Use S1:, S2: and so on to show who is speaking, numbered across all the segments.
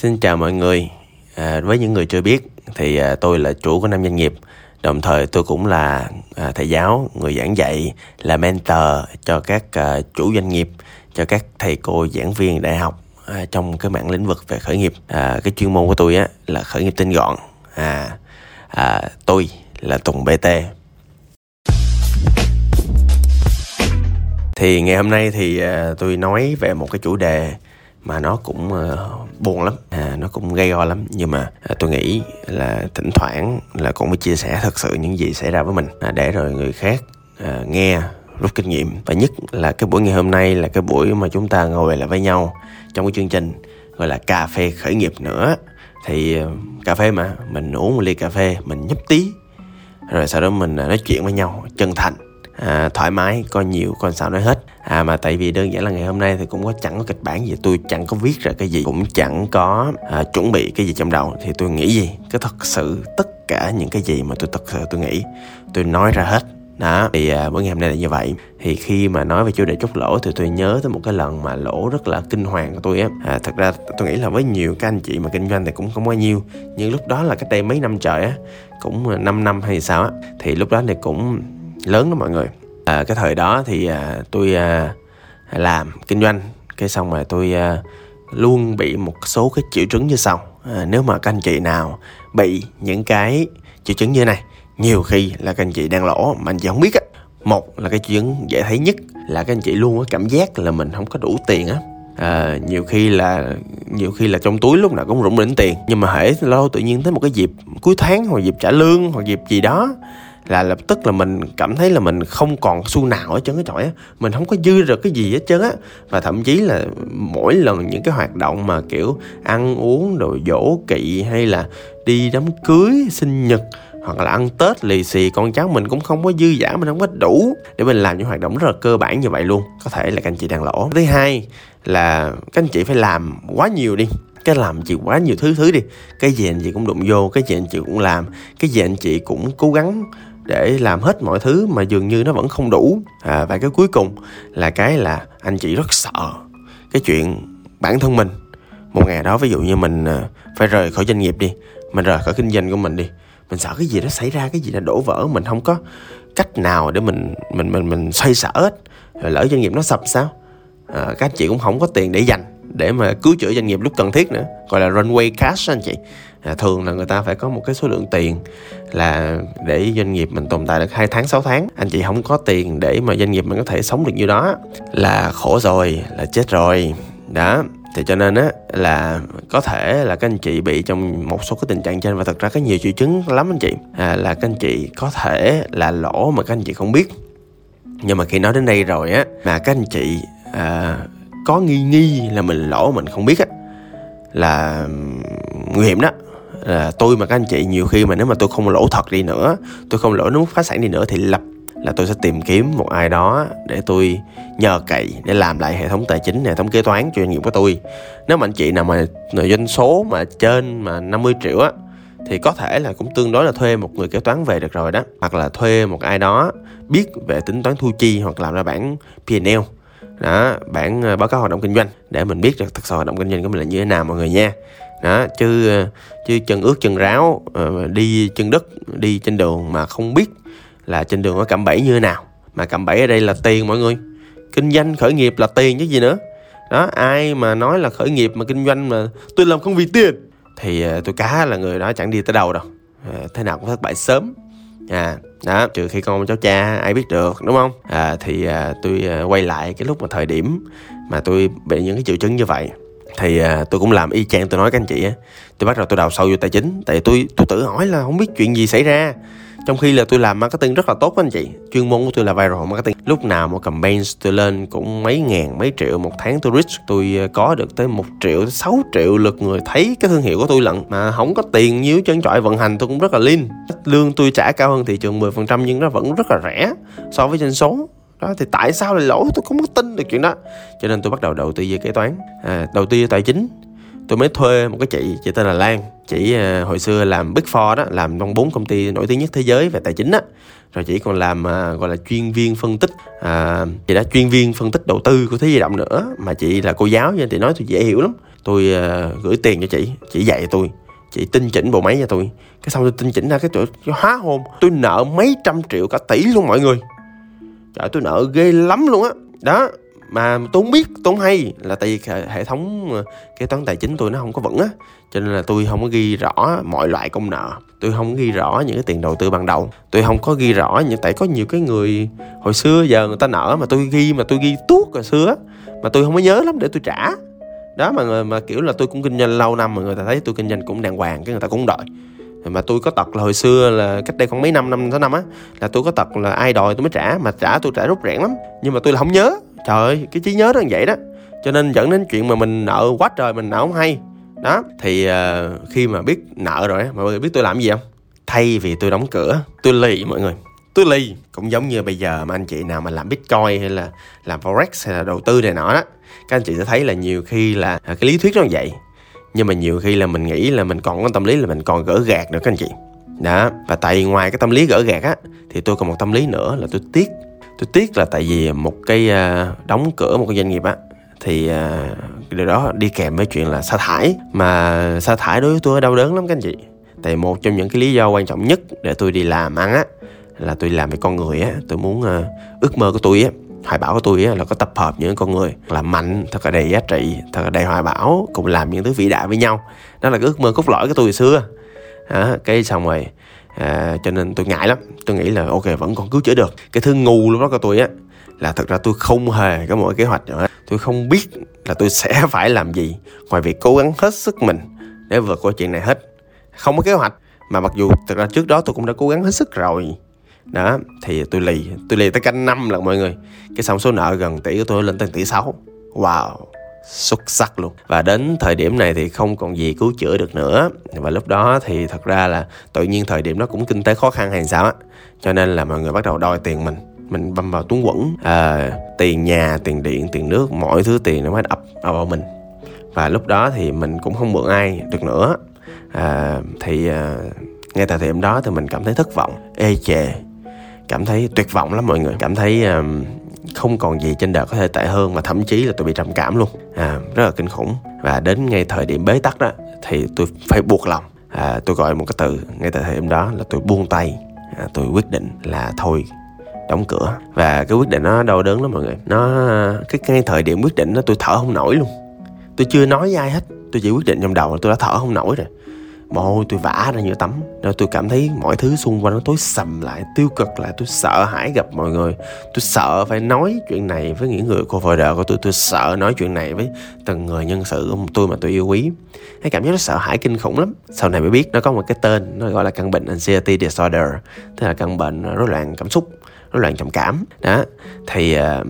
S1: Xin chào mọi người. À, với những người chưa biết thì à, tôi là chủ của năm doanh nghiệp. Đồng thời tôi cũng là à, thầy giáo, người giảng dạy, là mentor cho các à, chủ doanh nghiệp, cho các thầy cô giảng viên đại học à, trong cái mảng lĩnh vực về khởi nghiệp. À, cái chuyên môn của tôi á là khởi nghiệp tinh gọn. À, à, tôi là Tùng BT. Thì ngày hôm nay thì à, tôi nói về một cái chủ đề mà nó cũng uh, buồn lắm. À, nó cũng gây go lắm. Nhưng mà à, tôi nghĩ là thỉnh thoảng là cũng phải chia sẻ thật sự những gì xảy ra với mình. À, để rồi người khác à, nghe rút kinh nghiệm. Và nhất là cái buổi ngày hôm nay là cái buổi mà chúng ta ngồi lại với nhau trong cái chương trình gọi là cà phê khởi nghiệp nữa. Thì uh, cà phê mà mình uống một ly cà phê mình nhấp tí rồi sau đó mình uh, nói chuyện với nhau chân thành à, thoải mái coi nhiều coi sao nói hết. À mà tại vì đơn giản là ngày hôm nay thì cũng có chẳng có kịch bản gì tôi chẳng có viết ra cái gì cũng chẳng có à, chuẩn bị cái gì trong đầu thì tôi nghĩ gì? Cái thật sự tất cả những cái gì mà tôi thật sự tôi nghĩ tôi nói ra hết. Đó thì à, bữa ngày hôm nay là như vậy. Thì khi mà nói về chủ đề chốt lỗ thì tôi nhớ tới một cái lần mà lỗ rất là kinh hoàng của tôi á. À, thật ra tôi nghĩ là với nhiều các anh chị mà kinh doanh thì cũng không bao nhiêu nhưng lúc đó là cách đây mấy năm trời á cũng 5 năm hay sao á thì lúc đó thì cũng lớn đó mọi người. À, cái thời đó thì à, tôi à, làm kinh doanh cái xong rồi tôi à, luôn bị một số cái triệu chứng như sau. À, nếu mà các anh chị nào bị những cái triệu chứng như này nhiều khi là các anh chị đang lỗ mà anh chị không biết á. Một là cái triệu chứng dễ thấy nhất là các anh chị luôn có cảm giác là mình không có đủ tiền á. À, nhiều khi là nhiều khi là trong túi lúc nào cũng rủng rỉnh tiền nhưng mà hễ lâu tự nhiên tới một cái dịp cuối tháng hoặc dịp trả lương hoặc dịp gì đó là lập tức là mình cảm thấy là mình không còn xu nào ở trơn cái trọi á. Mình không có dư được cái gì hết trơn á. Và thậm chí là mỗi lần những cái hoạt động mà, kiểu, ăn uống rồi dỗ kỵ hay là đi đám cưới sinh nhật hoặc là ăn tết lì xì, con cháu mình cũng không có dư giả mình không có đủ để mình làm những hoạt động rất là cơ bản như vậy luôn. Có thể là các anh chị đang lỗ. Thứ hai là các anh chị phải làm quá nhiều đi. Cái làm chị quá nhiều thứ thứ đi. Cái gì anh chị cũng đụng vô, cái gì anh chị cũng làm. Cái gì anh chị cũng cố gắng để làm hết mọi thứ mà dường như nó vẫn không đủ. À, và cái cuối cùng là cái là anh chị rất sợ cái chuyện bản thân mình. Một ngày đó ví dụ như mình à, phải rời khỏi doanh nghiệp đi mình rời khỏi kinh doanh của mình đi mình sợ cái gì đó xảy ra cái gì đó đổ vỡ mình không có cách nào để mình mình mình mình xoay sở hết. Rồi lỡ doanh nghiệp nó sập sao? À, các anh chị cũng không có tiền để dành để mà cứu chữa doanh nghiệp lúc cần thiết nữa. Gọi là runway cash anh chị à, thường là người ta phải có một cái số lượng tiền là để doanh nghiệp mình tồn tại được 2 tháng 6 tháng. Anh chị không có tiền để mà doanh nghiệp mình có thể sống được như đó. Là khổ rồi là chết rồi. Đó thì cho nên á là có thể là các anh chị bị trong một số cái tình trạng trên. Và thật ra có nhiều triệu chứng lắm anh chị. À, là các anh chị có thể là lỗ mà các anh chị không biết. Nhưng mà khi nói đến đây rồi á mà các anh chị à, có nghi nghi là mình lỗ mình không biết á là nguy hiểm đó là tôi mà các anh chị, nhiều khi mà nếu mà tôi không lỗ thật đi nữa, tôi không lỗ nước phá sản đi nữa thì lập là tôi sẽ tìm kiếm một ai đó để tôi nhờ cậy để làm lại hệ thống tài chính, hệ thống kế toán cho doanh nghiệp của tôi. Nếu mà anh chị nào mà doanh số mà trên mà 50 triệu á, thì có thể là cũng tương đối là thuê một người kế toán về được rồi đó. Hoặc là thuê một ai đó biết về tính toán thu chi hoặc làm ra bản P&L đó bản ờ, báo cáo hoạt động kinh doanh để mình biết được thực sự hoạt động kinh doanh của mình là như thế nào mọi người nha đó chứ ờ, chứ chân ướt chân ráo ờ, đi chân đất đi trên đường mà không biết là trên đường có cạm bẫy như thế nào. Mà cạm bẫy ở đây là tiền mọi người. Kinh doanh khởi nghiệp là tiền chứ gì nữa. Đó ai mà nói là khởi nghiệp mà kinh doanh mà tôi làm không vì tiền thì ờ, tôi cá là người đó chẳng đi tới đâu đâu. Thế nào cũng thất bại sớm. À đó trừ khi con cháu cha ai biết được đúng không? À, thì à, tôi à, quay lại cái lúc mà thời điểm mà tôi bị những cái triệu chứng như vậy thì à, tôi cũng làm y chang tôi nói các anh chị á. Tôi bắt đầu tôi đào sâu vô tài chính. Tại tôi tôi tự hỏi là không biết chuyện gì xảy ra. Trong khi là tôi làm marketing rất là tốt anh chị. Chuyên môn của tôi là viral marketing. Lúc nào một campaign tôi lên cũng mấy ngàn mấy triệu. Một tháng tôi reach tôi à, có được tới một triệu sáu triệu lượt người thấy cái thương hiệu của tôi lận. Mà không có tiền nhiêu chân trọi vận hành tôi cũng rất là lean. Lương tôi trả cao hơn thị trường 10% nhưng nó vẫn rất là rẻ so với doanh số đó thì tại sao lại lỗ tôi không có tin được chuyện đó. Cho nên tôi bắt đầu đầu tư về kế toán. À, đầu tư tài chính. Tôi mới thuê một cái chị chị tên là Lan. Chị à, hồi xưa làm Big Four đó làm trong bốn công ty nổi tiếng nhất thế giới về tài chính á rồi chị còn làm à, gọi là chuyên viên phân tích. À, chị đã chuyên viên phân tích đầu tư của thế giới động nữa mà chị là cô giáo nên chị nói tôi dễ hiểu lắm. Tôi à, gửi tiền cho chị chị dạy tôi. Chị tinh chỉnh bộ máy cho tôi. Cái xong tôi tinh chỉnh ra cái chỗ hóa hôn tôi nợ mấy trăm triệu cả tỷ luôn mọi người trời, tôi nợ ghê lắm luôn á. Đó, mà tôi không biết tôi không hay là tại vì hệ thống ờ, kế toán tài chính tôi nó không có vững á. Cho nên là tôi không có ghi rõ mọi loại công nợ. Tôi không ghi rõ những cái tiền đầu tư ban đầu. Tôi không có ghi rõ những, tại có nhiều cái người hồi xưa, giờ người ta nợ mà tôi ghi, mà tôi ghi tuốt hồi xưa mà tôi không có nhớ lắm để tôi trả. Đó, mà mà kiểu là tôi cũng kinh doanh lâu năm mà người ta thấy tôi kinh doanh cũng đàng hoàng, cái người ta cũng đợi mà tôi có tật là hồi xưa là cách đây khoảng mấy năm năm sáu năm á là tôi có tật là ai đòi tôi mới trả mà trả tôi trả rút rẽn lắm. Nhưng mà tôi là không nhớ. Trời ơi cái trí nhớ nó như vậy đó. Cho nên dẫn đến chuyện mà mình nợ quá trời mình nợ không hay. Đó thì uh, khi mà biết nợ rồi mọi người biết tôi làm gì không? Thay vì tôi đóng cửa tôi lì mọi người. Tôi lì cũng giống như bây giờ mà anh chị nào mà làm bitcoin hay là làm forex hay là đầu tư này nọ đó. Các anh chị sẽ thấy là nhiều khi là à, cái lý thuyết nó như vậy nhưng mà nhiều khi là mình nghĩ là mình còn có tâm lý là mình còn gỡ gạt nữa các anh chị. Đó và tại ngoài cái tâm lý gỡ gạt á thì tôi còn một tâm lý nữa là tôi tiếc. Tôi tiếc là tại vì một cái à, đóng cửa một cái doanh nghiệp á thì à, điều đó đi kèm với chuyện là sa thải. Mà sa thải đối với tôi đau đớn lắm các anh chị. Tại một trong những cái lý do quan trọng nhất để tôi đi làm ăn á là tôi làm về con người á. Tôi muốn uh, ước mơ của tôi á hoài bão của tôi á là có tập hợp những con người là mạnh thật là đầy giá trị thật là đầy hoài bão cùng làm những thứ vĩ đại với nhau. Đó là cái ước mơ cốt lõi của tôi xưa. À, cái xong rồi à, cho nên tôi ngại lắm. Tôi nghĩ là ok vẫn còn cứu chữa được. Cái thứ ngu lúc đó của tôi á là thật ra tôi không hề có một kế hoạch nữa. Tôi không biết là tôi sẽ phải làm gì ngoài việc cố gắng hết sức mình để vượt qua chuyện này hết. Không có kế hoạch mà mặc dù thật ra trước đó tôi cũng đã cố gắng hết sức rồi đó thì tôi lì. Tôi lì tới canh năm lần mọi người. Cái xong số nợ gần tỷ của tôi lên tới tỷ sáu. Wow xuất sắc luôn. Và đến thời điểm này thì không còn gì cứu chữa được nữa. Và lúc đó thì thật ra là tự nhiên thời điểm đó cũng kinh tế khó khăn hay sao á. Cho nên là mọi người bắt đầu đòi tiền mình. Mình băm vào tuấn quẩn. À, tiền nhà tiền điện tiền nước mọi thứ tiền nó mới ập vào mình. Và lúc đó thì mình cũng không mượn ai được nữa. À, thì à, ngay tại thời điểm đó thì mình cảm thấy thất vọng ê chề cảm thấy tuyệt vọng lắm mọi người. Cảm thấy um, không còn gì trên đời có thể tệ hơn mà thậm chí là tôi bị trầm cảm luôn. À, rất là kinh khủng. Và đến ngay thời điểm bế tắc đó thì tôi phải buộc lòng. À, tôi gọi một cái từ ngay tại thời điểm đó là tôi buông tay. À, tôi quyết định là thôi đóng cửa. Và cái quyết định nó đau đớn lắm mọi người. Nó cái ngay thời điểm quyết định đó tôi thở không nổi luôn. Tôi chưa nói với ai hết. Tôi chỉ quyết định trong đầu là tôi đã thở không nổi rồi mồ hôi tôi vã ra như tắm rồi tôi cảm thấy mọi thứ xung quanh nó tối sầm lại, tiêu cực lại. Tôi sợ hãi gặp mọi người. Tôi sợ phải nói chuyện này với những người cô vợ của tôi. Tôi sợ nói chuyện này với từng người nhân sự của tôi mà tôi yêu quý. Cái cảm giác nó sợ hãi kinh khủng lắm. Sau này mới biết nó có một cái tên, nó gọi là căn bệnh anxiety disorder. Tức là căn bệnh rối loạn cảm xúc, rối loạn trầm cảm. Đó. Thì ờ,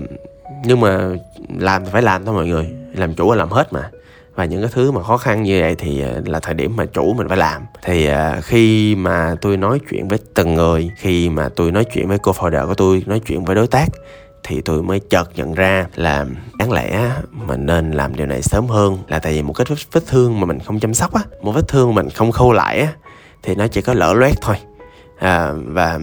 S1: nhưng mà làm thì phải làm thôi mọi người. Làm chủ là làm hết mà và những cái thứ mà khó khăn như vậy thì ờ, là thời điểm mà chủ mình phải làm. Thì ờ, khi mà tôi nói chuyện với từng người khi mà tôi nói chuyện với cô founder của tôi nói chuyện với đối tác thì tôi mới chợt nhận ra là đáng lẽ mình nên làm điều này sớm hơn. Là tại vì một cái vết thương mà mình không chăm sóc á một vết thương mà mình không khâu lại á thì nó chỉ có lỡ loét thôi. À, và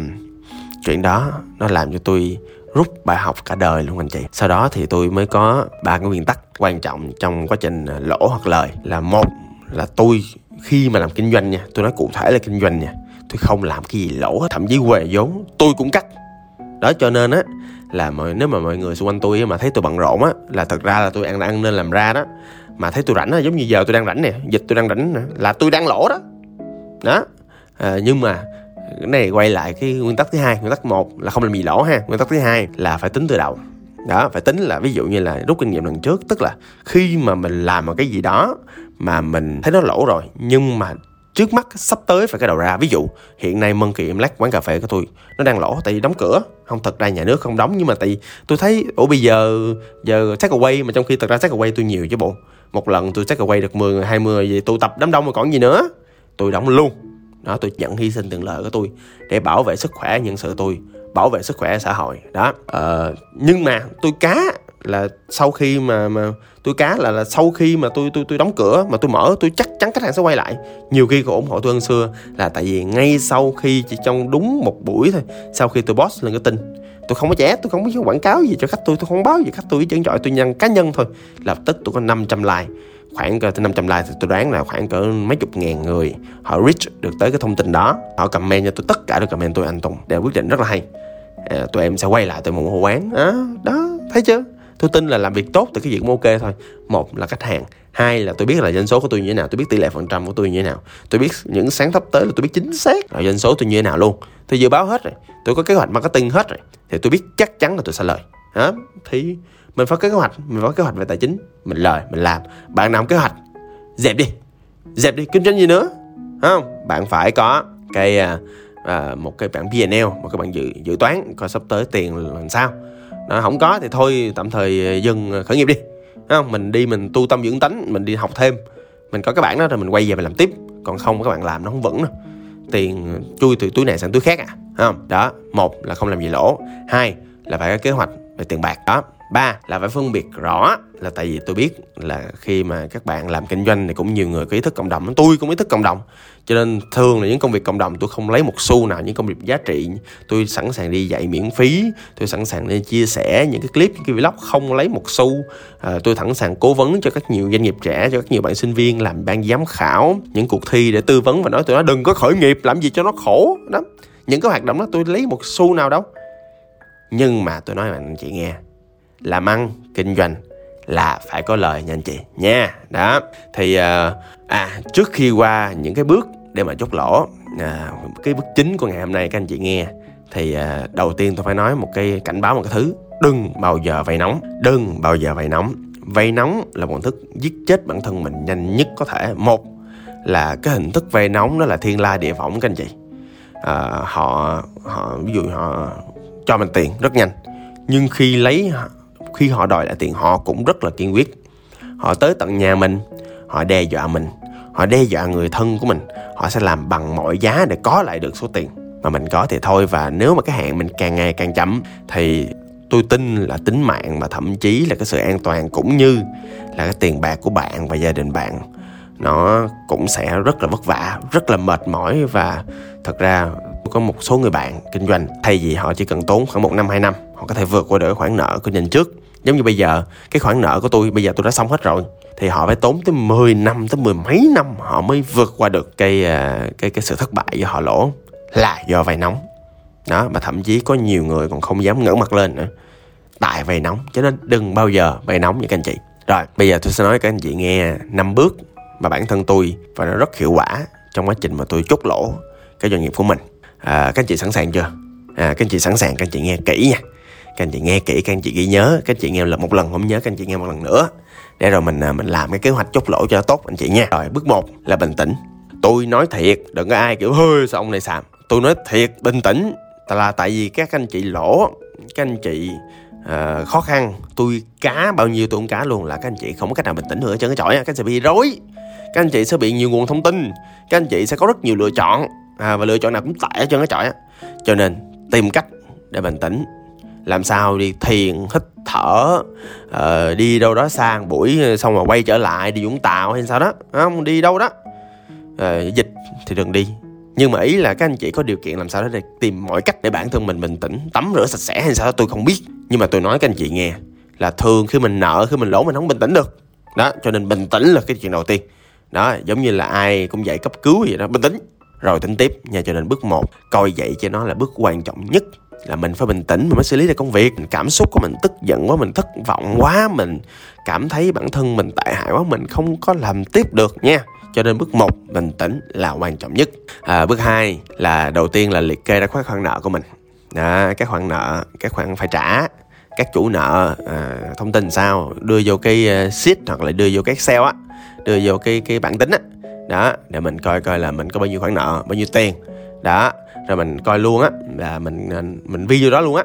S1: chuyện đó nó làm cho tôi rút bài học cả đời luôn anh chị. Sau đó thì tôi mới có ba cái nguyên tắc quan trọng trong quá trình à, lỗ hoặc lời là một là tôi khi mà làm kinh doanh nha tôi nói cụ thể là kinh doanh nha tôi không làm cái gì lỗ thậm chí què vốn tôi cũng cắt. Đó cho nên á là mọi nếu mà mọi người xung quanh tôi mà thấy tôi bận rộn á là thật ra là tôi ăn ăn nên làm ra đó. Mà thấy tôi rảnh á giống như giờ tôi đang rảnh nè dịch tôi đang rảnh nè là tôi đang lỗ đó. Đó à, nhưng mà cái này quay lại cái nguyên tắc thứ hai nguyên tắc một là không làm gì lỗ ha nguyên tắc thứ hai là phải tính từ đầu đó, phải tính là ví dụ như là rút kinh nghiệm lần trước, tức là khi mà mình làm một cái gì đó mà mình thấy nó lỗ rồi, nhưng mà trước mắt sắp tới phải cái đầu ra. Ví dụ, hiện nay mân kỳ em lát quán cà phê của tôi, nó đang lỗ, tại vì đóng cửa. Không, thật ra nhà nước không đóng, nhưng mà tại vì tôi thấy, ủa, bây giờ giờ take away mà trong khi thật ra take away tôi nhiều chứ bộ. Một lần tôi take away được 10 người 20 người vậy tụ tập đám đông mà còn gì nữa. Tôi đóng luôn. Đó, tôi nhận hy sinh từng lời của tôi để bảo vệ sức khỏe nhân sự tôi bảo vệ sức khỏe xã hội. Đó. Ờ, nhưng mà tôi cá là sau khi mà mà tôi cá là là sau khi mà tôi tôi tôi đóng cửa mà tôi mở tôi chắc chắn khách hàng sẽ quay lại. Nhiều khi còn ủng hộ tôi hơn xưa là tại vì ngay sau khi chỉ trong đúng một buổi thôi sau khi tôi post lên cái tin tôi không có vẽ tôi không có quảng cáo gì cho khách tôi tôi không báo gì khách tôi chỉ trọi tôi nhân cá nhân thôi. Lập tức tôi có 500 like. Khoảng cỡ 500 like thì tôi đoán là khoảng cỡ mấy chục ngàn người họ reach được tới cái thông tin đó. Họ comment cho tôi tất cả đều comment tôi anh Tùng. Đều quyết định rất là hay à, tụi em sẽ quay lại tụi một mua quán. À, đó thấy chưa? Tôi tin là làm việc tốt từ cái việc ok thôi. Một là khách hàng hai là tôi biết là doanh số của tôi như thế nào tôi biết tỷ lệ phần trăm của tôi như thế nào. Tôi biết những sáng sắp tới là tôi biết chính xác là doanh số tôi như thế nào luôn. Tôi dự báo hết rồi tôi có kế hoạch marketing hết rồi thì tôi biết chắc chắn là tôi sẽ lời. Đó thì mình phải có kế hoạch mình phải có kế hoạch về tài chính mình lời mình làm. Bạn làm kế hoạch? Dẹp đi. Dẹp đi. Kinh doanh gì nữa? Không bạn phải có cái uh, à, một cái bản P&L một cái bản dự dự toán coi sắp tới tiền làm sao. Nó không có thì thôi tạm thời à, dừng à, khởi nghiệp đi. Không? Mình đi mình tu tâm dưỡng tánh mình đi học thêm. Mình có cái bản đó rồi mình quay về mình làm tiếp. Còn không các bạn làm nó không vững đâu. Tiền chui từ túi này sang túi khác à không? Đó một là không làm gì lỗ. Hai là phải có kế hoạch về tiền bạc. Đó ba là phải phân biệt rõ là tại vì tôi biết là khi mà các bạn làm kinh doanh thì cũng nhiều người có ý thức cộng đồng tôi cũng ý thức cộng đồng. Cho nên thường là những công việc cộng đồng tôi không lấy một xu nào những công việc giá trị. Tôi sẵn sàng đi dạy miễn phí tôi sẵn sàng đi chia sẻ những cái clip những cái vlog không lấy một xu. À, tôi sẵn sàng cố vấn cho các nhiều doanh nghiệp trẻ cho các nhiều bạn sinh viên làm ban giám khảo những cuộc thi để tư vấn và nói tụi nó đừng có khởi nghiệp làm gì cho nó khổ. Đó. Những cái hoạt động đó tôi lấy một xu nào đâu. Nhưng mà tôi nói bạn chị nghe làm ăn kinh doanh là phải có lời nha anh chị. Nha đó. Thì à, à trước khi qua những cái bước để mà chốt lỗ à, cái bước chính của ngày hôm nay các anh chị nghe thì à, đầu tiên tôi phải nói một cái cảnh báo một cái thứ. Đừng bao giờ vay nóng. Đừng bao giờ vay nóng. Vay nóng là một thức giết chết bản thân mình nhanh nhất có thể. Một là cái hình thức vay nóng đó là thiên la địa võng các anh chị. À, họ họ ví dụ họ cho mình tiền rất nhanh nhưng khi lấy khi họ đòi lại tiền, họ cũng rất là kiên quyết. Họ tới tận nhà mình, họ đe dọa mình, họ đe dọa người thân của mình. Họ sẽ làm bằng mọi giá để có lại được số tiền. Mà mình có thì thôi, và nếu mà cái hạn mình càng ngày càng chậm thì tôi tin là tính mạng và thậm chí là cái sự an toàn cũng như là cái tiền bạc của bạn và gia đình bạn, nó cũng sẽ rất là vất vả, rất là mệt mỏi. Và thật ra có một số người bạn kinh doanh, thay vì họ chỉ cần tốn khoảng một năm, hai năm, họ có thể vượt qua được khoản nợ kinh doanh trước giống như bây giờ cái khoản nợ của tôi bây giờ tôi đã xong hết rồi thì họ phải tốn tới 10 năm tới mười mấy năm họ mới vượt qua được cái à, cái cái sự thất bại do họ lỗ. Là do vay nóng. Đó mà thậm chí có nhiều người còn không dám ngẩng mặt lên nữa. Tại vay nóng cho nên đừng bao giờ vay nóng nha các anh chị. Rồi bây giờ tôi sẽ nói các anh chị nghe năm bước mà bản thân tôi và nó rất hiệu quả trong quá trình mà tôi chốt lỗ cái doanh nghiệp của mình. À, các anh chị sẵn sàng chưa? À, các anh chị sẵn sàng các anh chị nghe kỹ nha các anh chị nghe kỹ các anh chị ghi nhớ. Các anh chị nghe là một lần không nhớ các anh chị nghe một lần nữa. Để rồi mình à, mình làm cái kế hoạch chốt lỗ cho nó tốt anh chị nha. Rồi bước một là bình tĩnh. Tôi nói thiệt đừng có ai kiểu hơi sao ông này xàm? Tôi nói thiệt bình tĩnh. Là tại vì các anh chị lỗ các anh chị uh, khó khăn. Tôi cá bao nhiêu tôi cũng cá luôn là các anh chị không có cách nào bình tĩnh nữa trên cái chọi các anh chị bị rối. Các anh chị sẽ bị nhiều nguồn thông tin. Các anh chị sẽ có rất nhiều lựa chọn. À, và lựa chọn nào cũng tệ trên cái chọi cho nên tìm cách để bình tĩnh làm sao đi thiền hít thở uh, đi đâu đó sang buổi ờ, xong rồi quay trở lại đi vũng tàu hay sao đó không? Đi đâu đó. Uh, dịch thì đừng đi. Nhưng mà ý là các anh chị có điều kiện làm sao đó để tìm mọi cách để bản thân mình bình tĩnh tắm rửa sạch sẽ hay sao đó tôi không biết. Nhưng mà tôi nói các anh chị nghe là thường khi mình nợ khi mình lỗ mình không bình tĩnh được. Đó cho nên bình tĩnh là cái chuyện đầu tiên. Đó giống như là ai cũng dạy cấp cứu vậy đó bình tĩnh. Rồi tính tiếp nha cho nên bước một coi vậy cho nó là bước quan trọng nhất là mình phải bình tĩnh mình mới xử lý được công việc. Cảm xúc của mình tức giận quá mình thất vọng quá mình cảm thấy bản thân mình tệ hại quá mình không có làm tiếp được nha. Cho nên bước một bình tĩnh là quan trọng nhất. À, bước hai là đầu tiên là liệt kê ra các khoản nợ của mình. À, các khoản nợ các khoản phải trả. Các chủ nợ à, thông tin sao đưa vô cái à, sheet hoặc là đưa vô cái excel á đưa vô cái cái bản tính á. Đó để mình coi coi là mình có bao nhiêu khoản nợ bao nhiêu tiền. Đó rồi mình coi luôn á là mình à, mình video đó luôn á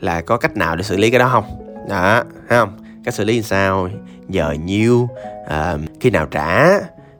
S1: là có cách nào để xử lý cái đó không? Đó thấy không? Cách xử lý làm sao? Giờ nhiêu à, khi nào trả?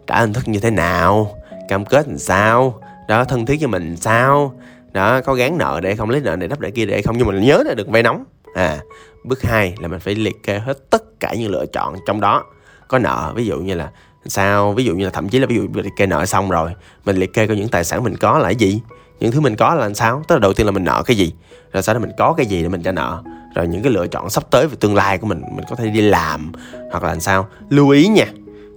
S1: Trả hình thức như thế nào? Cam kết làm sao? Đó thân thiết với mình làm sao? Đó có gán nợ để không lấy nợ để đắp để kia để không? Nhưng mình nhớ là được vay nóng. À bước hai là mình phải liệt kê hết tất cả những lựa chọn trong đó. Có nợ ví dụ như là sao? Ví dụ như là thậm chí là ví dụ liệt kê nợ xong rồi mình liệt kê coi những tài sản mình có là cái gì? Những thứ mình có là làm sao? Tức là đầu tiên là mình nợ cái gì? Rồi sau đó mình có cái gì để mình trả nợ? Rồi những cái lựa chọn sắp tới về tương lai của mình mình có thể đi làm hoặc là làm sao? Lưu ý nha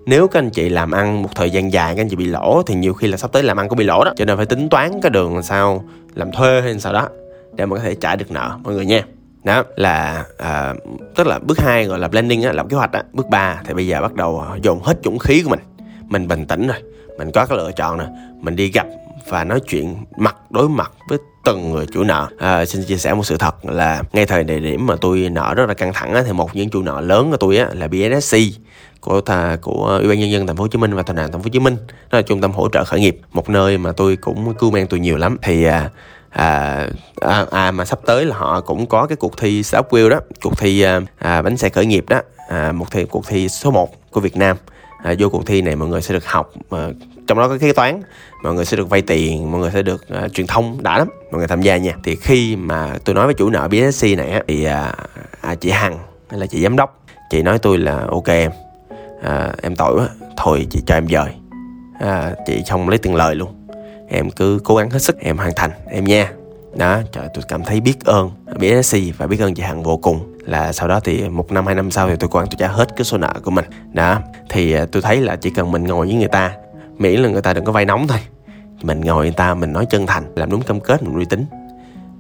S1: nếu các anh chị làm ăn một thời gian dài các anh chị bị lỗ thì nhiều khi là sắp tới làm ăn cũng bị lỗ đó. Cho nên phải tính toán cái đường làm sao làm thuê hay sao đó để mà có thể trả được nợ mọi người nha. Đó là à, tức là bước hai gọi là planning á làm kế hoạch á. Bước 3 thì bây giờ bắt đầu à, dồn hết dũng khí của mình mình bình tĩnh rồi mình có cái lựa chọn nè mình đi gặp và nói chuyện mặt đối mặt với từng người chủ nợ. À, xin chia sẻ một sự thật là ngay thời địa điểm mà tôi nợ rất là căng thẳng á, thì một những chủ nợ lớn của tôi á, là BNSC của thà của ủy ban nhân dân thành phố Hồ Chí Minh và thành đoàn thành phố Hồ Chí Minh. Đó là trung tâm hỗ trợ khởi nghiệp một nơi mà tôi cũng cưu mang tôi nhiều lắm. Thì à, à, à, à mà sắp tới là họ cũng có cái cuộc thi Startup Wheel đó cuộc thi à, à, bánh xe khởi nghiệp đó à, một thi cuộc thi số 1 của Việt Nam. À, vô cuộc thi này mọi người sẽ được học à, trong đó có kế toán. Mọi người sẽ được vay tiền mọi người sẽ được uh, truyền thông đã lắm mọi người tham gia nha. Thì khi mà tôi nói với chủ nợ BSC này á thì uh, à, chị Hằng hay là chị giám đốc chị nói tôi là ok em à, em tội quá thôi chị cho em dời. À, chị không lấy tiền lời luôn. Em cứ cố gắng hết sức em hoàn thành em nha. Đó trời tôi cảm thấy biết ơn BSC và biết ơn chị Hằng vô cùng. Là sau đó thì một năm hai năm sau thì tôi quan tôi trả hết cái số nợ của mình. Đó thì à, tôi thấy là chỉ cần mình ngồi với người ta miễn là người ta đừng có vay nóng thôi. Mình ngồi người ta mình nói chân thành làm đúng cam kết mình uy tín.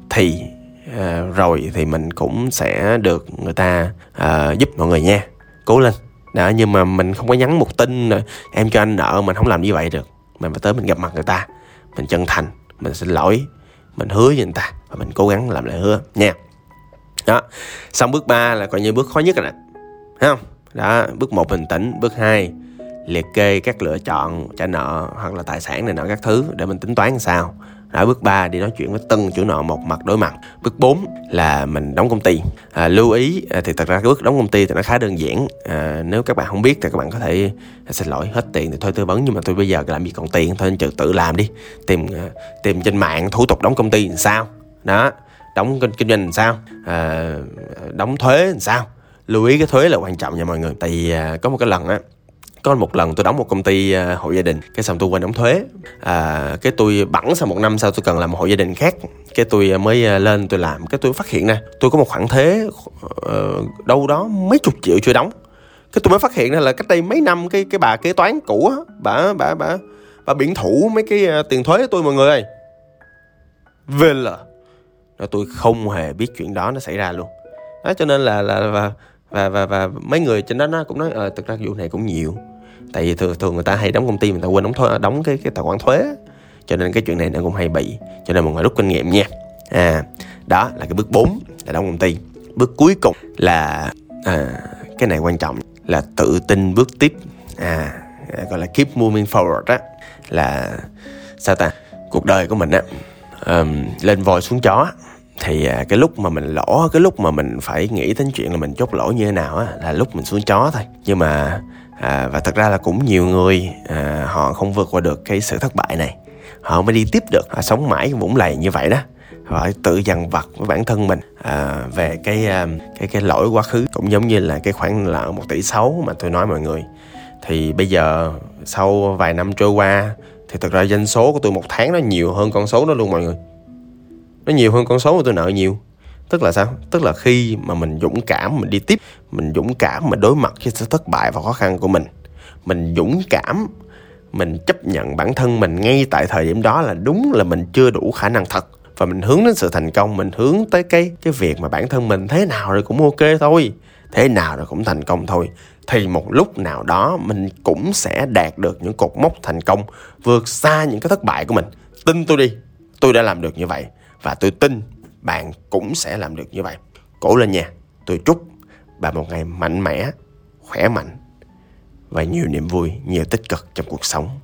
S1: Thì uh, rồi thì mình cũng sẽ được người ta uh, giúp mọi người nha. Cố lên. Đó nhưng mà mình không có nhắn một tin em cho anh nợ mình không làm như vậy được. Mình phải tới mình gặp mặt người ta mình chân thành mình xin lỗi mình hứa với người ta và mình cố gắng làm lại hứa nha. Đó xong bước 3 là coi như bước khó nhất rồi nè. Thấy không? Đó bước một bình tĩnh bước 2 liệt kê các lựa chọn trả nợ hoặc là tài sản này nọ các thứ để mình tính toán làm sao. Ở bước 3 đi nói chuyện với tân chủ nợ một mặt đối mặt. Bước 4 là mình đóng công ty. À, lưu ý à, thì thật ra cái bước đóng công ty thì nó khá đơn giản. À, nếu các bạn không biết thì các bạn có thể à, xin lỗi hết tiền thì thôi tư vấn. Nhưng mà tôi bây giờ làm gì còn tiền thôi anh tự làm đi. Tìm à, tìm trên mạng thủ tục đóng công ty làm sao. Đó đóng kinh, kinh doanh làm sao. À, đóng thuế làm sao. Lưu ý cái thuế là quan trọng nha mọi người. Tại vì à, có một cái lần á có một lần tôi đóng một công ty à, hộ gia đình cái xong tôi quên đóng thuế. À, cái tôi bẵng sau một năm sau tôi cần làm một hộ gia đình khác. Cái tôi à, mới à, lên tôi làm. Cái tôi phát hiện ra tôi có một khoản thuế uh, đâu đó mấy chục triệu chưa đóng. Cái tôi mới phát hiện ra là cách đây mấy năm cái cái bà kế toán cũ á bà bà bà bà biển thủ mấy cái tiền thuế của tôi mọi người ơi. Về là tôi không hề biết chuyện đó nó xảy ra luôn. Đó cho nên là là và và và và mấy người trên đó nó cũng nói ờ thực ra vụ này cũng nhiều tại vì thường thường người ta hay đóng công ty mình ta quên đóng thuế đóng cái cái tài khoản thuế cho nên cái chuyện này nó cũng hay bị. Cho nên mọi người rút kinh nghiệm nha. À đó là cái bước 4 là đóng công ty. Bước cuối cùng là à, cái này quan trọng là tự tin bước tiếp. À gọi là keep moving forward á. Là sao ta? Cuộc đời của mình á um, lên voi xuống chó thì à, cái lúc mà mình lỗ cái lúc mà mình phải nghĩ đến chuyện là mình chốt lỗ như thế nào á là lúc mình xuống chó thôi. Nhưng mà à, và thật ra là cũng nhiều người à, họ không vượt qua được cái sự thất bại này. Họ mới đi tiếp được họ sống mãi vũng lầy như vậy đó. Họ tự dằn vặt với bản thân mình à, về cái à, cái cái lỗi quá khứ. Cũng giống như là cái khoản nợ một tỷ sáu mà tôi nói mọi người. Thì bây giờ sau vài năm trôi qua thì thật ra doanh số của tôi một tháng nó nhiều hơn con số đó luôn mọi người. Nó nhiều hơn con số mà tôi nợ nhiều tức là sao? Tức là khi mà mình dũng cảm mình đi tiếp, mình dũng cảm mình đối mặt với sự thất bại và khó khăn của mình mình dũng cảm, mình chấp nhận bản thân mình ngay tại thời điểm đó là đúng là mình chưa đủ khả năng thật. Và mình hướng đến sự thành công, mình hướng tới cái cái việc mà bản thân mình thế nào rồi cũng ok thôi. Thế nào rồi cũng thành công thôi. Thì một lúc nào đó mình cũng sẽ đạt được những cột mốc thành công, vượt xa những cái thất bại của mình. Tin tôi đi, tôi đã làm được như vậy và tôi tin bạn cũng sẽ làm được như vậy. Cố lên nha, tôi chúc bạn một ngày mạnh mẽ, khỏe mạnh và nhiều niềm vui, nhiều tích cực trong cuộc sống.